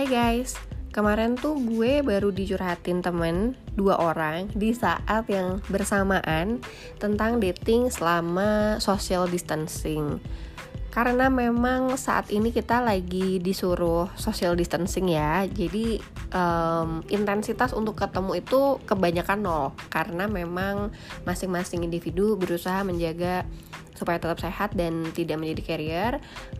Hai guys, kemarin tuh gue baru dicurhatin temen dua orang di saat yang bersamaan tentang dating selama social distancing. Karena memang saat ini kita lagi disuruh social distancing ya, jadi um, intensitas untuk ketemu itu kebanyakan nol karena memang masing-masing individu berusaha menjaga supaya tetap sehat dan tidak menjadi carrier.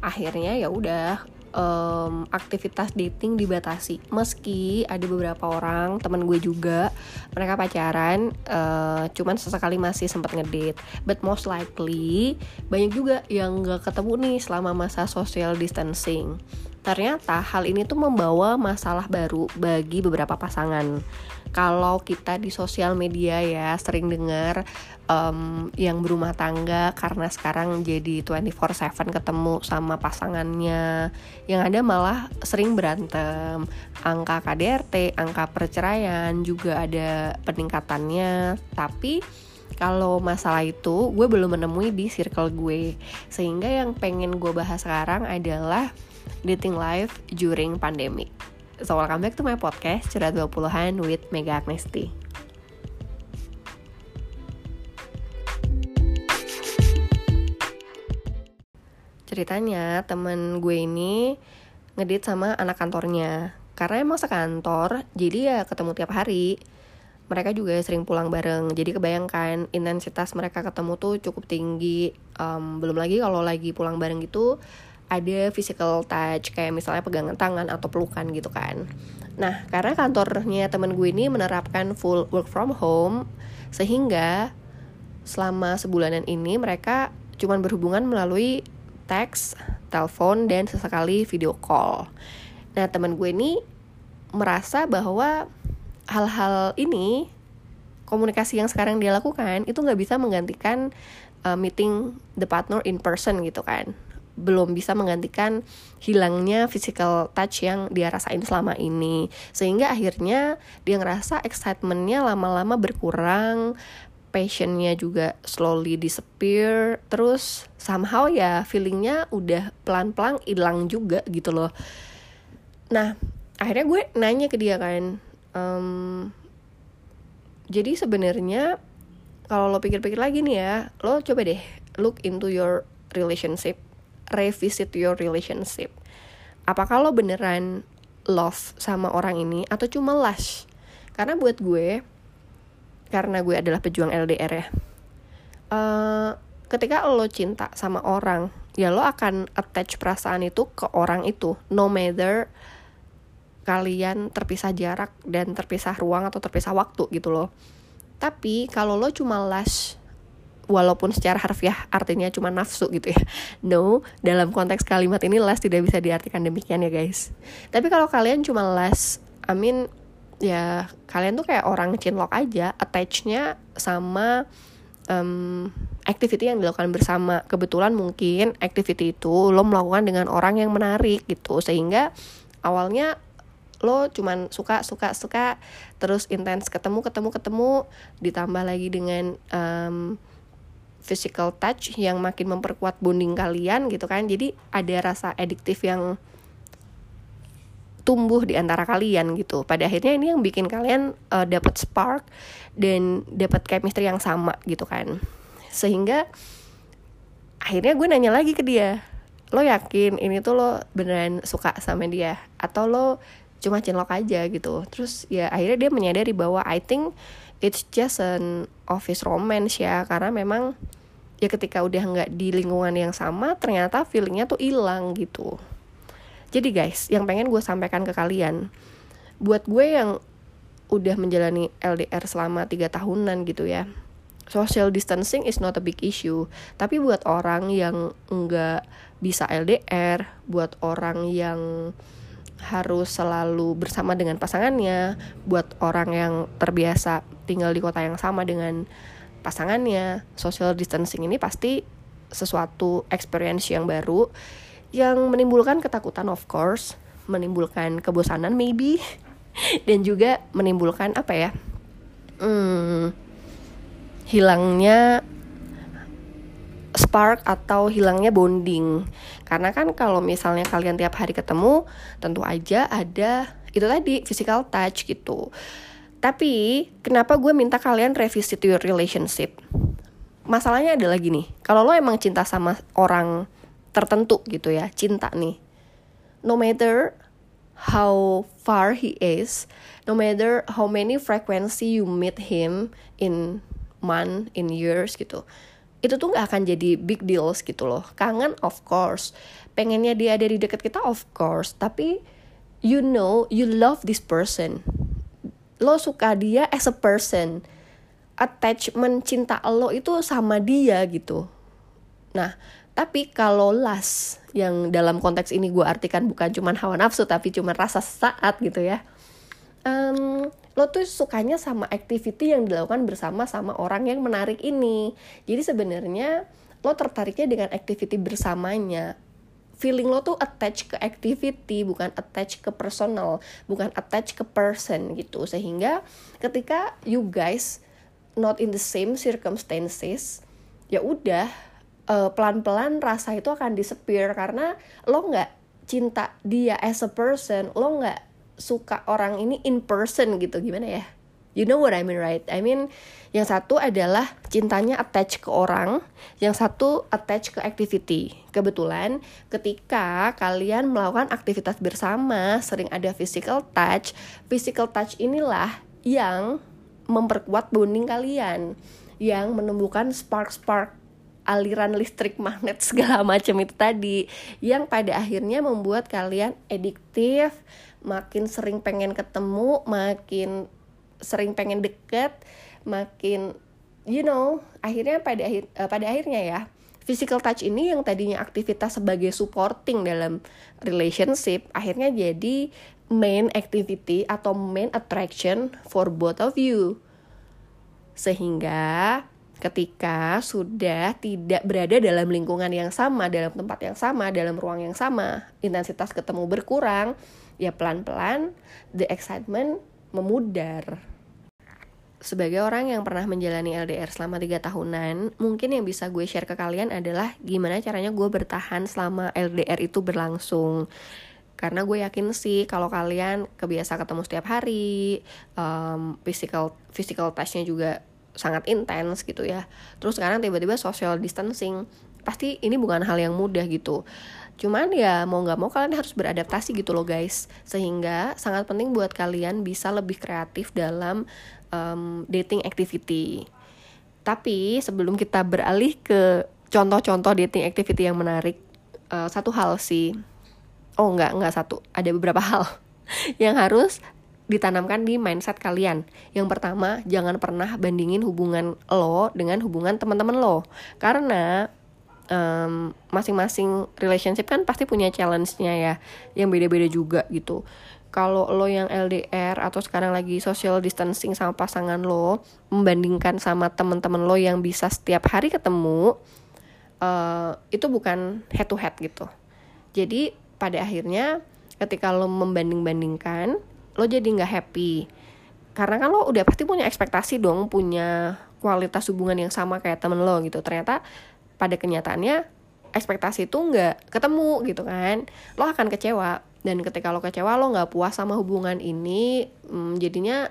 Akhirnya ya udah um, aktivitas dating dibatasi. Meski ada beberapa orang teman gue juga mereka pacaran uh, cuman sesekali masih sempat ngedate. But most likely banyak juga yang gak ketemu nih selama masa social distancing ternyata hal ini tuh membawa masalah baru bagi beberapa pasangan. Kalau kita di sosial media ya sering dengar um, yang berumah tangga karena sekarang jadi 24/7 ketemu sama pasangannya. Yang ada malah sering berantem. Angka KDRT angka perceraian juga ada peningkatannya. Tapi kalau masalah itu gue belum menemui di circle gue. Sehingga yang pengen gue bahas sekarang adalah dating life during pandemic. So welcome back to my podcast Curhat 20-an with Mega Agnesti Ceritanya temen gue ini ngedit sama anak kantornya. Karena emang sekantor jadi ya ketemu tiap hari. Mereka juga sering pulang bareng. Jadi kebayangkan intensitas mereka ketemu tuh cukup tinggi. Um, belum lagi kalau lagi pulang bareng gitu ada physical touch kayak misalnya pegangan tangan atau pelukan gitu kan. Nah, karena kantornya temen gue ini menerapkan full work from home sehingga selama sebulanan ini mereka cuma berhubungan melalui teks, telepon dan sesekali video call. Nah, temen gue ini merasa bahwa hal-hal ini komunikasi yang sekarang dia lakukan itu nggak bisa menggantikan uh, meeting the partner in person gitu kan belum bisa menggantikan hilangnya physical touch yang dia rasain selama ini. Sehingga akhirnya dia ngerasa excitementnya lama-lama berkurang passionnya juga slowly disappear terus somehow ya feelingnya udah pelan-pelan hilang juga gitu loh. Nah akhirnya gue nanya ke dia kan um, jadi sebenarnya kalau lo pikir-pikir lagi nih ya lo coba deh look into your relationship revisit your relationship. Apakah lo beneran love sama orang ini atau cuma lust? Karena buat gue, karena gue adalah pejuang LDR ya. Uh, ketika lo cinta sama orang, ya lo akan attach perasaan itu ke orang itu, no matter kalian terpisah jarak dan terpisah ruang atau terpisah waktu gitu loh. Tapi kalau lo cuma lust walaupun secara harfiah artinya cuma nafsu gitu ya. No, dalam konteks kalimat ini last tidak bisa diartikan demikian ya guys. Tapi kalau kalian cuma last, I mean ya kalian tuh kayak orang cinlok aja, attachnya sama um, activity yang dilakukan bersama. Kebetulan mungkin activity itu lo melakukan dengan orang yang menarik gitu, sehingga awalnya lo cuman suka suka suka terus intens ketemu ketemu ketemu ditambah lagi dengan um, physical touch yang makin memperkuat bonding kalian gitu kan. Jadi ada rasa adiktif yang tumbuh di antara kalian gitu. Pada akhirnya ini yang bikin kalian uh, dapat spark dan dapat chemistry yang sama gitu kan. Sehingga akhirnya gue nanya lagi ke dia lo yakin ini tuh lo beneran suka sama dia? Atau lo cuma cinlok aja gitu? Terus ya akhirnya dia menyadari bahwa I think it's just an office romance ya karena memang ya ketika udah nggak di lingkungan yang sama ternyata feelingnya tuh hilang gitu. Jadi guys yang pengen gue sampaikan ke kalian buat gue yang udah menjalani LDR selama tiga tahunan gitu ya social distancing is not a big issue. Tapi buat orang yang nggak bisa LDR buat orang yang harus selalu bersama dengan pasangannya buat orang yang terbiasa tinggal di kota yang sama dengan pasangannya. Social distancing ini pasti sesuatu experience yang baru yang menimbulkan ketakutan of course menimbulkan kebosanan maybe dan juga menimbulkan apa ya hmm, hilangnya spark atau hilangnya bonding. Karena kan kalau misalnya kalian tiap hari ketemu tentu aja ada itu tadi physical touch gitu. Tapi kenapa gue minta kalian revisit your relationship? Masalahnya adalah gini kalau lo emang cinta sama orang tertentu gitu ya cinta nih no matter how far he is no matter how many frequency you meet him in month in years gitu itu tuh gak akan jadi big deals gitu loh. Kangen of course. Pengennya dia ada di dekat kita of course. Tapi you know you love this person. Lo suka dia as a person. Attachment cinta lo itu sama dia gitu. Nah tapi kalau last yang dalam konteks ini gue artikan bukan cuma hawa nafsu tapi cuma rasa saat gitu ya. Um, lo tuh sukanya sama activity yang dilakukan bersama sama orang yang menarik ini. Jadi sebenarnya lo tertariknya dengan activity bersamanya. Feeling lo tuh attach ke activity bukan attach ke personal bukan attach ke person gitu. Sehingga ketika you guys not in the same circumstances ya udah uh, pelan-pelan rasa itu akan disappear. Karena lo nggak cinta dia as a person lo nggak suka orang ini in person gitu gimana ya? You know what I mean right? I mean yang satu adalah cintanya attach ke orang yang satu attach ke activity. Kebetulan ketika kalian melakukan aktivitas bersama sering ada physical touch physical touch inilah yang memperkuat bonding kalian yang menumbuhkan spark-spark aliran listrik magnet segala macam itu tadi yang pada akhirnya membuat kalian ediktif makin sering pengen ketemu makin sering pengen deket makin you know akhirnya pada akhir uh, pada akhirnya ya physical touch ini yang tadinya aktivitas sebagai supporting dalam relationship akhirnya jadi main activity atau main attraction for both of you. Sehingga ketika sudah tidak berada dalam lingkungan yang sama, dalam tempat yang sama, dalam ruang yang sama, intensitas ketemu berkurang, ya pelan-pelan the excitement memudar. Sebagai orang yang pernah menjalani LDR selama 3 tahunan, mungkin yang bisa gue share ke kalian adalah gimana caranya gue bertahan selama LDR itu berlangsung. Karena gue yakin sih kalau kalian kebiasa ketemu setiap hari, um, physical physical touchnya juga sangat intens gitu ya. Terus sekarang tiba-tiba social distancing, pasti ini bukan hal yang mudah gitu cuman ya mau nggak mau kalian harus beradaptasi gitu loh guys sehingga sangat penting buat kalian bisa lebih kreatif dalam um, dating activity tapi sebelum kita beralih ke contoh-contoh dating activity yang menarik uh, satu hal sih oh nggak nggak satu ada beberapa hal yang harus ditanamkan di mindset kalian. Yang pertama, jangan pernah bandingin hubungan lo dengan hubungan teman-teman lo. Karena um, masing-masing relationship kan pasti punya challenge-nya ya yang beda-beda juga gitu. Kalau lo yang LDR atau sekarang lagi social distancing sama pasangan lo membandingkan sama temen-temen lo yang bisa setiap hari ketemu uh, itu bukan head to head gitu. Jadi pada akhirnya ketika lo membanding-bandingkan lo jadi nggak happy. Karena kan lo udah pasti punya ekspektasi dong punya kualitas hubungan yang sama kayak temen lo gitu. Ternyata pada kenyataannya ekspektasi itu nggak ketemu gitu kan. Lo akan kecewa. Dan ketika lo kecewa lo nggak puas sama hubungan ini hmm, jadinya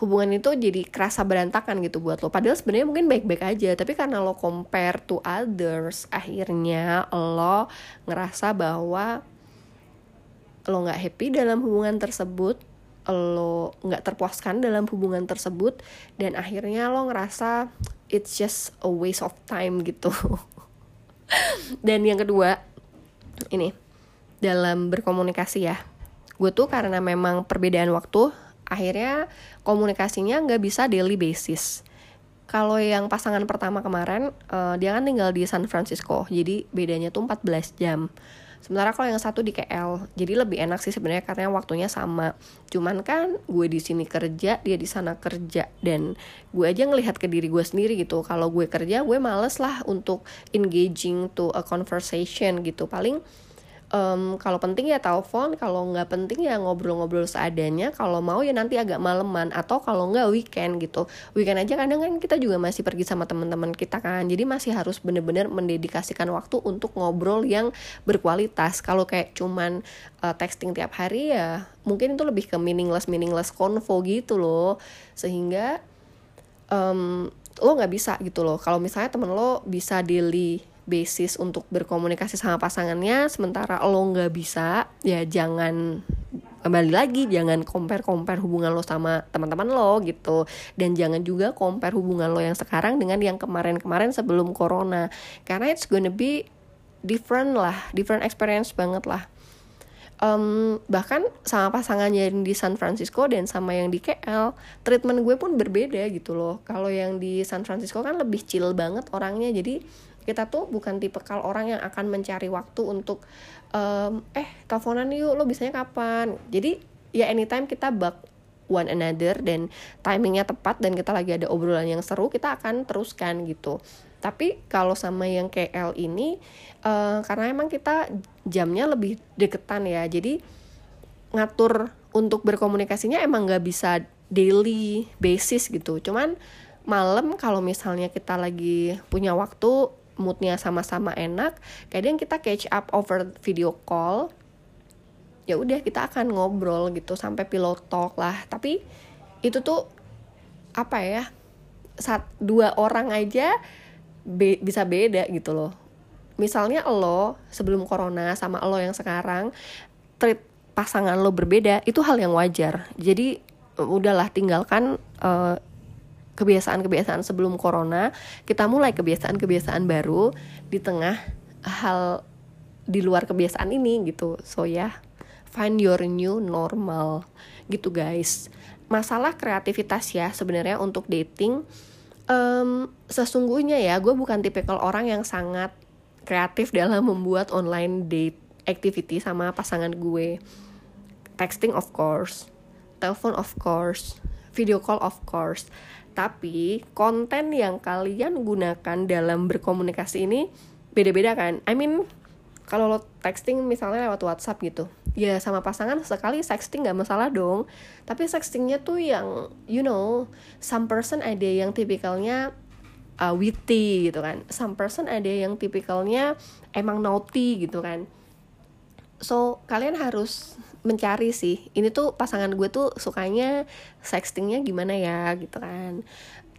hubungan itu jadi kerasa berantakan gitu buat lo. Padahal sebenarnya mungkin baik-baik aja tapi karena lo compare to others akhirnya lo ngerasa bahwa lo nggak happy dalam hubungan tersebut lo nggak terpuaskan dalam hubungan tersebut dan akhirnya lo ngerasa it's just a waste of time gitu. Dan yang kedua ini dalam berkomunikasi ya. Gue tuh karena memang perbedaan waktu akhirnya komunikasinya nggak bisa daily basis. Kalau yang pasangan pertama kemarin uh, dia kan tinggal di San Francisco jadi bedanya tuh 14 jam sementara kalau yang satu di KL jadi lebih enak sih sebenarnya karena waktunya sama. Cuman kan gue di sini kerja dia di sana kerja. Dan gue aja ngelihat ke diri gue sendiri gitu. Kalau gue kerja gue males lah untuk engaging to a conversation gitu. Paling um, kalau penting ya telepon kalau nggak penting ya ngobrol-ngobrol seadanya. Kalau mau ya nanti agak maleman atau kalau nggak weekend gitu. Weekend aja kadang kan kita juga masih pergi sama teman-teman kita kan. Jadi masih harus bener-bener mendedikasikan waktu untuk ngobrol yang berkualitas. Kalau kayak cuman uh, texting tiap hari ya mungkin itu lebih ke meaningless meaningless convo gitu loh. Sehingga um, lo nggak bisa gitu loh. Kalau misalnya temen lo bisa daily basis untuk berkomunikasi sama pasangannya sementara lo nggak bisa ya jangan kembali lagi jangan compare compare hubungan lo sama teman-teman lo gitu. Dan jangan juga compare hubungan lo yang sekarang dengan yang kemarin-kemarin sebelum corona. Karena it's gonna be different lah different experience banget lah. Um, bahkan sama pasangannya yang di San Francisco dan sama yang di KL treatment gue pun berbeda gitu loh. Kalau yang di San Francisco kan lebih chill banget orangnya jadi kita tuh bukan tipe kal orang yang akan mencari waktu untuk um, eh teleponan yuk lo bisanya kapan? Jadi ya anytime kita bak one another dan timingnya tepat dan kita lagi ada obrolan yang seru kita akan teruskan gitu. Tapi kalau sama yang KL ini uh, karena emang kita jamnya lebih deketan ya jadi ngatur untuk berkomunikasinya emang nggak bisa daily basis gitu. Cuman malam kalau misalnya kita lagi punya waktu moodnya sama-sama enak kadang kita catch up over video call ya udah kita akan ngobrol gitu sampai pilot talk lah. Tapi itu tuh apa ya saat dua orang aja be bisa beda gitu loh. Misalnya lo sebelum corona sama lo yang sekarang treat pasangan lo berbeda itu hal yang wajar. Jadi udahlah tinggalkan uh, kebiasaan-kebiasaan sebelum corona, kita mulai kebiasaan-kebiasaan baru di tengah hal di luar kebiasaan ini gitu. So ya, yeah, find your new normal gitu guys. Masalah kreativitas ya sebenarnya untuk dating um, sesungguhnya ya gue bukan tipikal orang yang sangat kreatif dalam membuat online date activity sama pasangan gue. Texting of course, telepon of course, video call of course. Tapi konten yang kalian gunakan dalam berkomunikasi ini beda-beda kan? I mean kalau lo texting misalnya lewat WhatsApp gitu ya sama pasangan sekali sexting gak masalah dong. Tapi sextingnya tuh yang you know some person ada yang tipikalnya uh, witty gitu kan. Some person ada yang tipikalnya emang naughty gitu kan so kalian harus mencari sih. Ini tuh pasangan gue tuh sukanya sextingnya gimana ya gitu kan.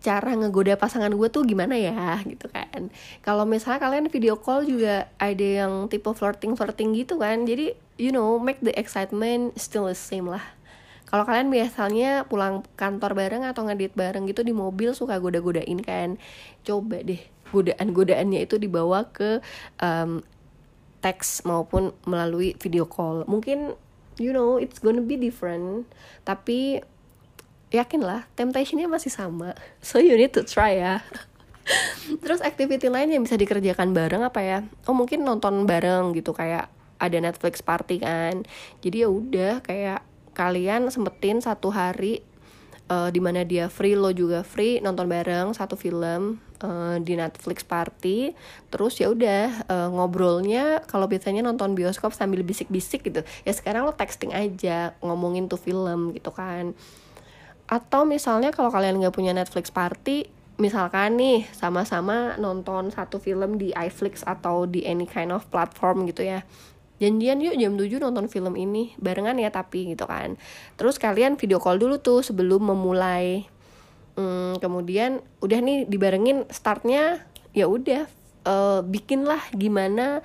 Cara ngegoda pasangan gue tuh gimana ya gitu kan. Kalau misalnya kalian video call juga ada yang tipe flirting flirting gitu kan jadi you know make the excitement still the same lah. Kalau kalian biasanya pulang kantor bareng atau ngedit bareng gitu di mobil suka goda-godain kan. Coba deh godaan-godaannya itu dibawa ke um, teks maupun melalui video call. Mungkin you know it's gonna be different. Tapi yakinlah temptationnya masih sama. So you need to try ya. Terus activity lain yang bisa dikerjakan bareng apa ya? Oh mungkin nonton bareng gitu kayak ada Netflix party kan. Jadi ya udah kayak kalian sempetin satu hari uh, di mana dia free lo juga free nonton bareng satu film uh, di Netflix party terus ya udah uh, ngobrolnya kalau biasanya nonton bioskop sambil bisik-bisik gitu. Ya sekarang lo texting aja ngomongin tuh film gitu kan. Atau misalnya kalau kalian nggak punya Netflix party misalkan nih sama-sama nonton satu film di iFlix atau di any kind of platform gitu ya. Janjian yuk jam 7 nonton film ini barengan ya tapi gitu kan. Terus kalian video call dulu tuh sebelum memulai hmm, kemudian udah nih dibarengin startnya ya udah uh, bikinlah gimana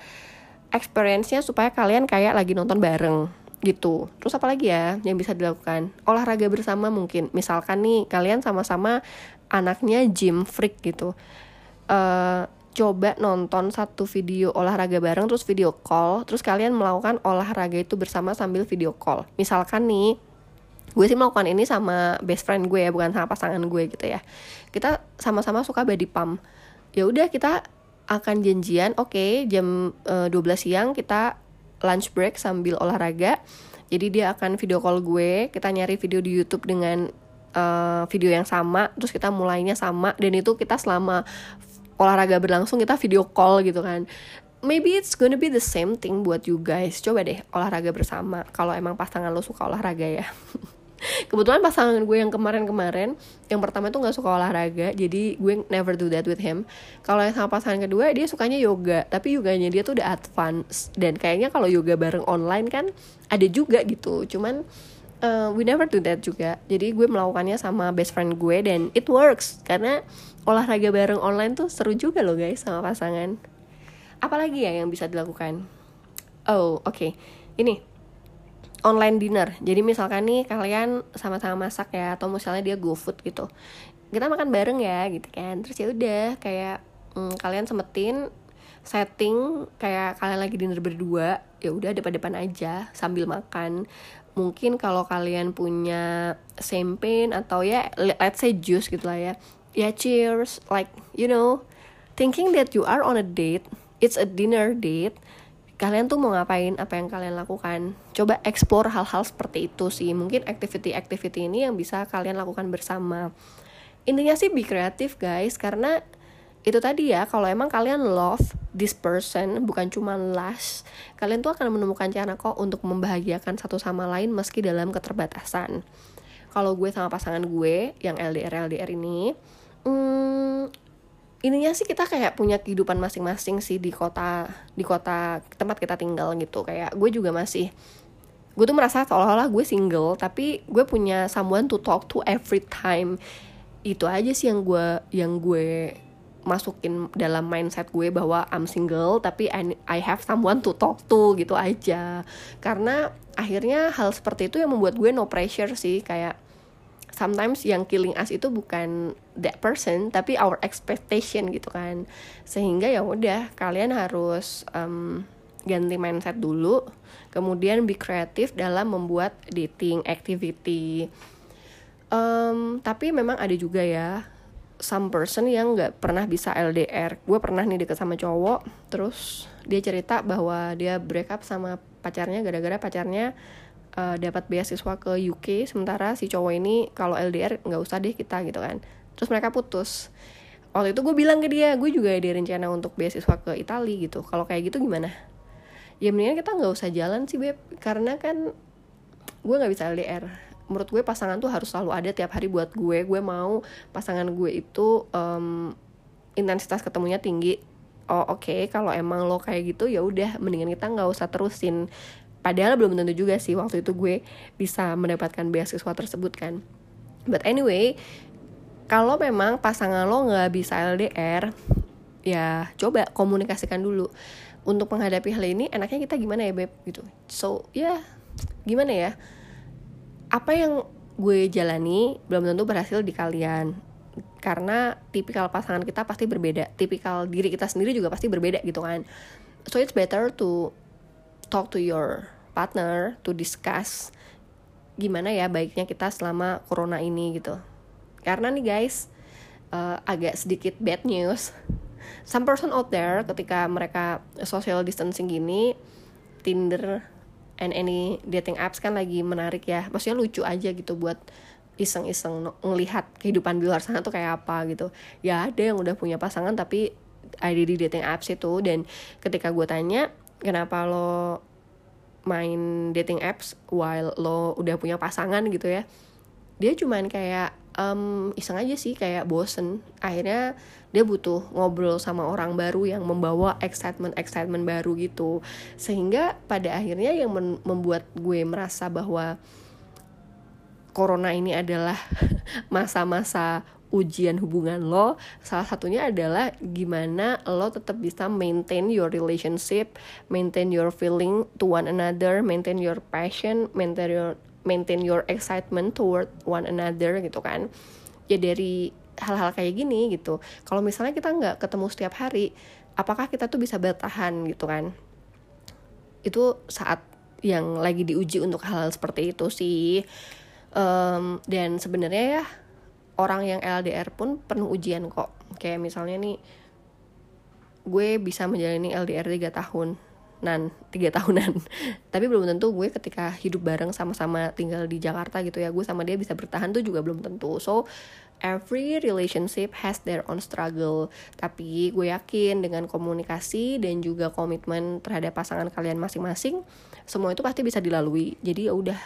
experience-nya supaya kalian kayak lagi nonton bareng gitu. Terus apa lagi ya yang bisa dilakukan? Olahraga bersama mungkin. Misalkan nih kalian sama-sama anaknya gym freak gitu. Uh, coba nonton satu video olahraga bareng terus video call terus kalian melakukan olahraga itu bersama sambil video call misalkan nih gue sih melakukan ini sama best friend gue ya bukan sama pasangan gue gitu ya. Kita sama-sama suka body pump. Ya udah kita akan janjian oke okay, jam uh, eh, 12 siang kita lunch break sambil olahraga. Jadi dia akan video call gue kita nyari video di YouTube dengan uh, video yang sama terus kita mulainya sama dan itu kita selama olahraga berlangsung kita video call gitu kan. Maybe it's gonna be the same thing buat you guys. Coba deh olahraga bersama kalau emang pasangan lo suka olahraga ya kebetulan pasangan gue yang kemarin-kemarin yang pertama tuh nggak suka olahraga jadi gue never do that with him. Kalau yang sama pasangan kedua dia sukanya yoga tapi yoganya dia tuh udah advance. Dan kayaknya kalau yoga bareng online kan ada juga gitu. Cuman uh, we never do that juga. Jadi gue melakukannya sama best friend gue dan it works. Karena olahraga bareng online tuh seru juga loh guys sama pasangan. Apalagi ya yang bisa dilakukan? Oh oke. Okay. ini online dinner. Jadi misalkan nih kalian sama-sama masak ya atau misalnya dia go food gitu. Kita makan bareng ya gitu kan. Terus ya udah kayak hmm, kalian semetin setting kayak kalian lagi dinner berdua ya udah depan-depan aja sambil makan. Mungkin kalau kalian punya champagne atau ya let's say juice gitu lah ya. Ya cheers like you know thinking that you are on a date it's a dinner date kalian tuh mau ngapain? Apa yang kalian lakukan? Coba explore hal-hal seperti itu sih. Mungkin activity-activity ini yang bisa kalian lakukan bersama. Intinya sih be kreatif guys. Karena itu tadi ya kalau emang kalian love this person bukan cuma last kalian tuh akan menemukan cara kok untuk membahagiakan satu sama lain meski dalam keterbatasan. Kalau gue sama pasangan gue yang LDR LDR ini hmm, ininya sih kita kayak punya kehidupan masing-masing sih di kota di kota tempat kita tinggal gitu. Kayak gue juga masih gue tuh merasa seolah-olah gue single tapi gue punya someone to talk to every time. Itu aja sih yang gue yang gue masukin dalam mindset gue bahwa I'm single tapi I, I have someone to talk to gitu aja. Karena akhirnya hal seperti itu yang membuat gue no pressure sih kayak sometimes yang killing us itu bukan that person tapi our expectation gitu kan. Sehingga ya udah kalian harus um, ganti mindset dulu kemudian be kreatif dalam membuat dating activity. Um, tapi memang ada juga ya some person yang nggak pernah bisa LDR gue pernah nih deket sama cowok terus dia cerita bahwa dia break up sama pacarnya gara-gara pacarnya uh, dapat beasiswa ke UK sementara si cowok ini kalau LDR nggak usah deh kita gitu kan. Terus mereka putus. Waktu itu gue bilang ke dia gue juga ada rencana untuk beasiswa ke Italia gitu. Kalau kayak gitu gimana? Ya mendingan kita nggak usah jalan sih beb. Karena kan gue nggak bisa LDR menurut gue pasangan tuh harus selalu ada tiap hari buat gue. Gue mau pasangan gue itu um, intensitas ketemunya tinggi. Oh oke. Okay, kalau emang lo kayak gitu ya udah mendingan kita nggak usah terusin padahal belum tentu juga sih waktu itu gue bisa mendapatkan beasiswa tersebut kan. But anyway kalau memang pasangan lo nggak bisa LDR ya coba komunikasikan dulu. Untuk menghadapi hal ini enaknya kita gimana ya beb? Gitu. So ya yeah, gimana ya? Apa yang gue jalani belum tentu berhasil di kalian. Karena tipikal pasangan kita pasti berbeda. Tipikal diri kita sendiri juga pasti berbeda gitu kan. So it's better to talk to your partner to discuss gimana ya baiknya kita selama corona ini gitu. Karena nih guys uh, agak sedikit bad news. Some person out there ketika mereka social distancing gini Tinder and any dating apps kan lagi menarik ya. Maksudnya lucu aja gitu buat iseng-iseng ngelihat kehidupan di luar sana tuh kayak apa gitu. Ya ada yang udah punya pasangan tapi ada di dating apps itu. Dan ketika gue tanya kenapa lo main dating apps while lo udah punya pasangan gitu ya. Dia cuman kayak um, iseng aja sih kayak bosen. Akhirnya dia butuh ngobrol sama orang baru yang membawa excitement excitement baru gitu. Sehingga pada akhirnya yang membuat gue merasa bahwa corona ini adalah masa-masa ujian hubungan lo salah satunya adalah gimana lo tetap bisa maintain your relationship maintain your feeling to one another maintain your passion maintain your maintain your excitement toward one another gitu kan. Ya dari hal-hal kayak gini gitu. Kalau misalnya kita nggak ketemu setiap hari apakah kita tuh bisa bertahan gitu kan? Itu saat yang lagi diuji untuk hal-hal seperti itu sih. Um, dan sebenarnya ya orang yang LDR pun penuh ujian kok kayak misalnya nih gue bisa menjalani LDR 3 tahun nan tiga tahunan tapi belum tentu gue ketika hidup bareng sama-sama tinggal di Jakarta gitu ya gue sama dia bisa bertahan tuh juga belum tentu so every relationship has their own struggle. Tapi gue yakin dengan komunikasi dan juga komitmen terhadap pasangan kalian masing-masing, semua itu pasti bisa dilalui. Jadi ya udah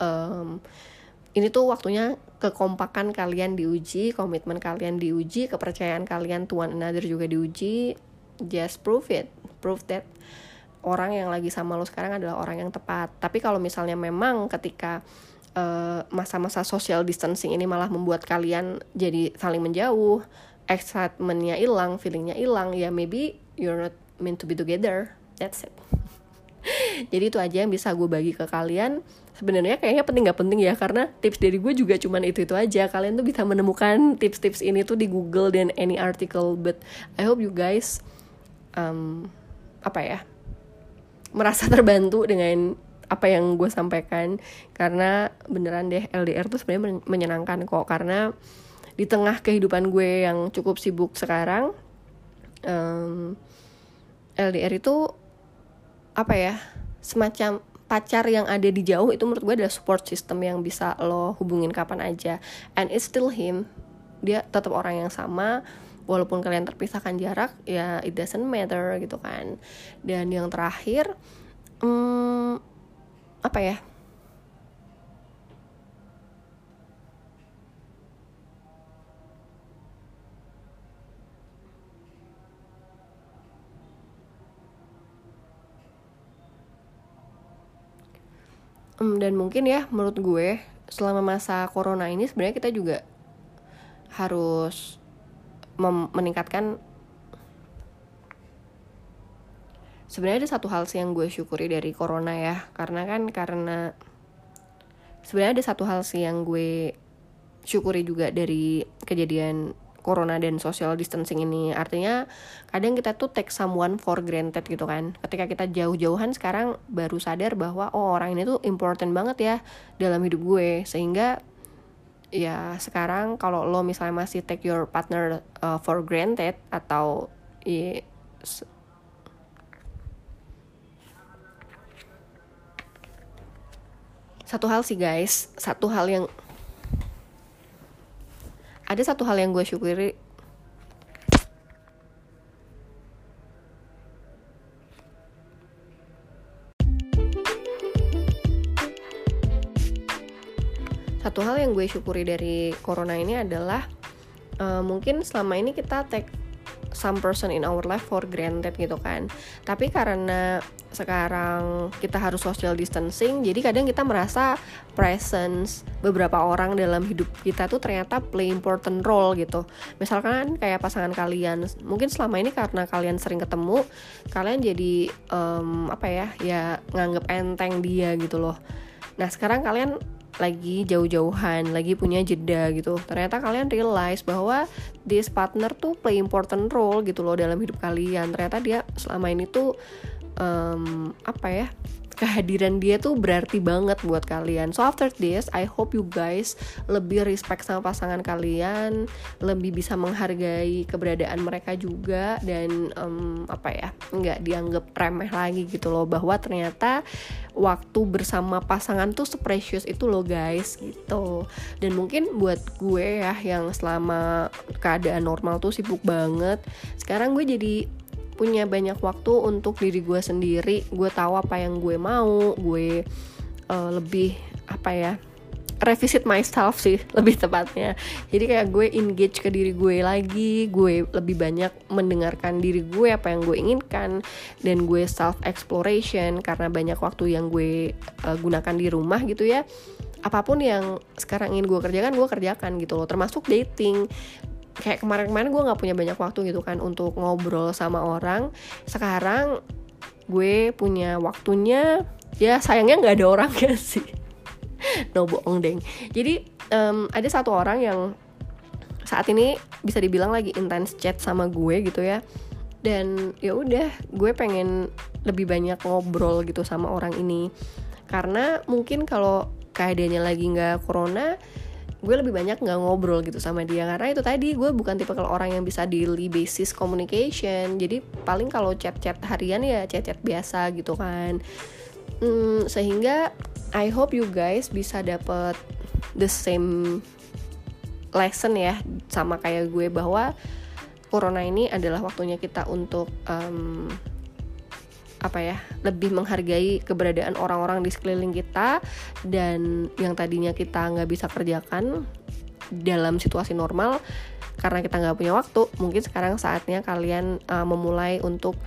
um, ini tuh waktunya kekompakan kalian diuji, komitmen kalian diuji, kepercayaan kalian one another juga diuji. Just prove it, prove that orang yang lagi sama lo sekarang adalah orang yang tepat. Tapi kalau misalnya memang ketika Eh, masa-masa uh, social distancing ini malah membuat kalian jadi saling menjauh, excitementnya hilang, feelingnya hilang, ya maybe you're not meant to be together. That's it. jadi itu aja yang bisa gue bagi ke kalian. Sebenarnya kayaknya penting gak penting ya karena tips dari gue juga cuman itu itu aja. Kalian tuh bisa menemukan tips-tips ini tuh di Google dan any article. But I hope you guys um, apa ya merasa terbantu dengan apa yang gue sampaikan karena beneran deh LDR tuh sebenarnya menyenangkan kok karena di tengah kehidupan gue yang cukup sibuk sekarang um, LDR itu apa ya semacam pacar yang ada di jauh itu menurut gue adalah support system yang bisa lo hubungin kapan aja. And it's still him. Dia tetap orang yang sama. Walaupun kalian terpisahkan jarak ya it doesn't matter gitu kan. Dan yang terakhir um, apa ya um, dan mungkin ya menurut gue selama masa corona ini sebenarnya kita juga harus meningkatkan sebenarnya ada satu hal sih yang gue syukuri dari corona ya. Karena kan karena sebenarnya ada satu hal sih yang gue syukuri juga dari kejadian corona dan social distancing ini. Artinya kadang kita tuh take someone for granted gitu kan. Ketika kita jauh-jauhan sekarang baru sadar bahwa oh orang ini tuh important banget ya dalam hidup gue. Sehingga ya sekarang kalau lo misalnya masih take your partner uh, for granted atau ya, satu hal sih guys. Satu hal yang ada satu hal yang gue syukuri. Satu hal yang gue syukuri dari corona ini adalah uh, mungkin selama ini kita take some person in our life for granted gitu kan. Tapi karena sekarang kita harus social distancing jadi kadang kita merasa presence beberapa orang dalam hidup kita tuh ternyata play important role gitu. Misalkan kayak pasangan kalian mungkin selama ini karena kalian sering ketemu kalian jadi um, apa ya ya nganggep enteng dia gitu loh. Nah sekarang kalian lagi jauh-jauhan, lagi punya jeda gitu. Ternyata kalian realize bahwa this partner tuh play important role gitu loh dalam hidup kalian. Ternyata dia selama ini tuh um, apa ya kehadiran dia tuh berarti banget buat kalian. So after this, I hope you guys lebih respect sama pasangan kalian, lebih bisa menghargai keberadaan mereka juga dan um, apa ya, nggak dianggap remeh lagi gitu loh bahwa ternyata waktu bersama pasangan tuh seprecious itu loh guys gitu. Dan mungkin buat gue ya yang selama keadaan normal tuh sibuk banget, sekarang gue jadi punya banyak waktu untuk diri gue sendiri. Gue tahu apa yang gue mau gue uh, lebih apa ya revisit myself sih lebih tepatnya. Jadi kayak gue engage ke diri gue lagi gue lebih banyak mendengarkan diri gue apa yang gue inginkan dan gue self exploration karena banyak waktu yang gue uh, gunakan di rumah gitu ya. Apa pun yang sekarang ingin gue kerjakan gue kerjakan gitu loh. Termasuk dating kayak kemarin-kemarin gue nggak punya banyak waktu gitu kan untuk ngobrol sama orang. Sekarang gue punya waktunya ya sayangnya nggak ada orang ya sih. No bohong deng. Jadi um, ada satu orang yang saat ini bisa dibilang lagi intens chat sama gue gitu ya. Dan ya udah gue pengen lebih banyak ngobrol gitu sama orang ini. Karena mungkin kalau keadaannya lagi nggak corona gue lebih banyak nggak ngobrol gitu sama dia. Karena itu tadi gue bukan tipe kalau orang yang bisa daily basis communication. Jadi paling kalau chat-chat harian ya chat-chat biasa gitu kan. Hmm, sehingga I hope you guys bisa dapet the same lesson ya sama kayak gue bahwa corona ini adalah waktunya kita untuk um, apa ya lebih menghargai keberadaan orang-orang di sekeliling kita dan yang tadinya kita nggak bisa kerjakan dalam situasi normal karena kita nggak punya waktu mungkin sekarang saatnya kalian uh, memulai untuk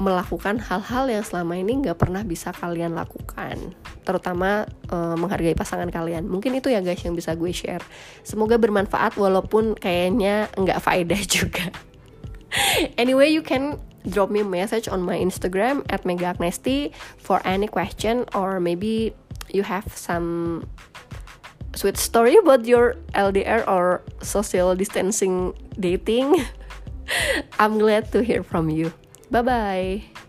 melakukan hal-hal yang selama ini nggak pernah bisa kalian lakukan terutama uh, menghargai pasangan kalian. Mungkin itu ya guys yang bisa gue share. Semoga bermanfaat walaupun kayaknya nggak faedah juga. Anyway you can drop me a message on my Instagram at megaagnesti for any question or maybe you have some sweet story about your LDR or social distancing dating I'm glad to hear from you Bye bye.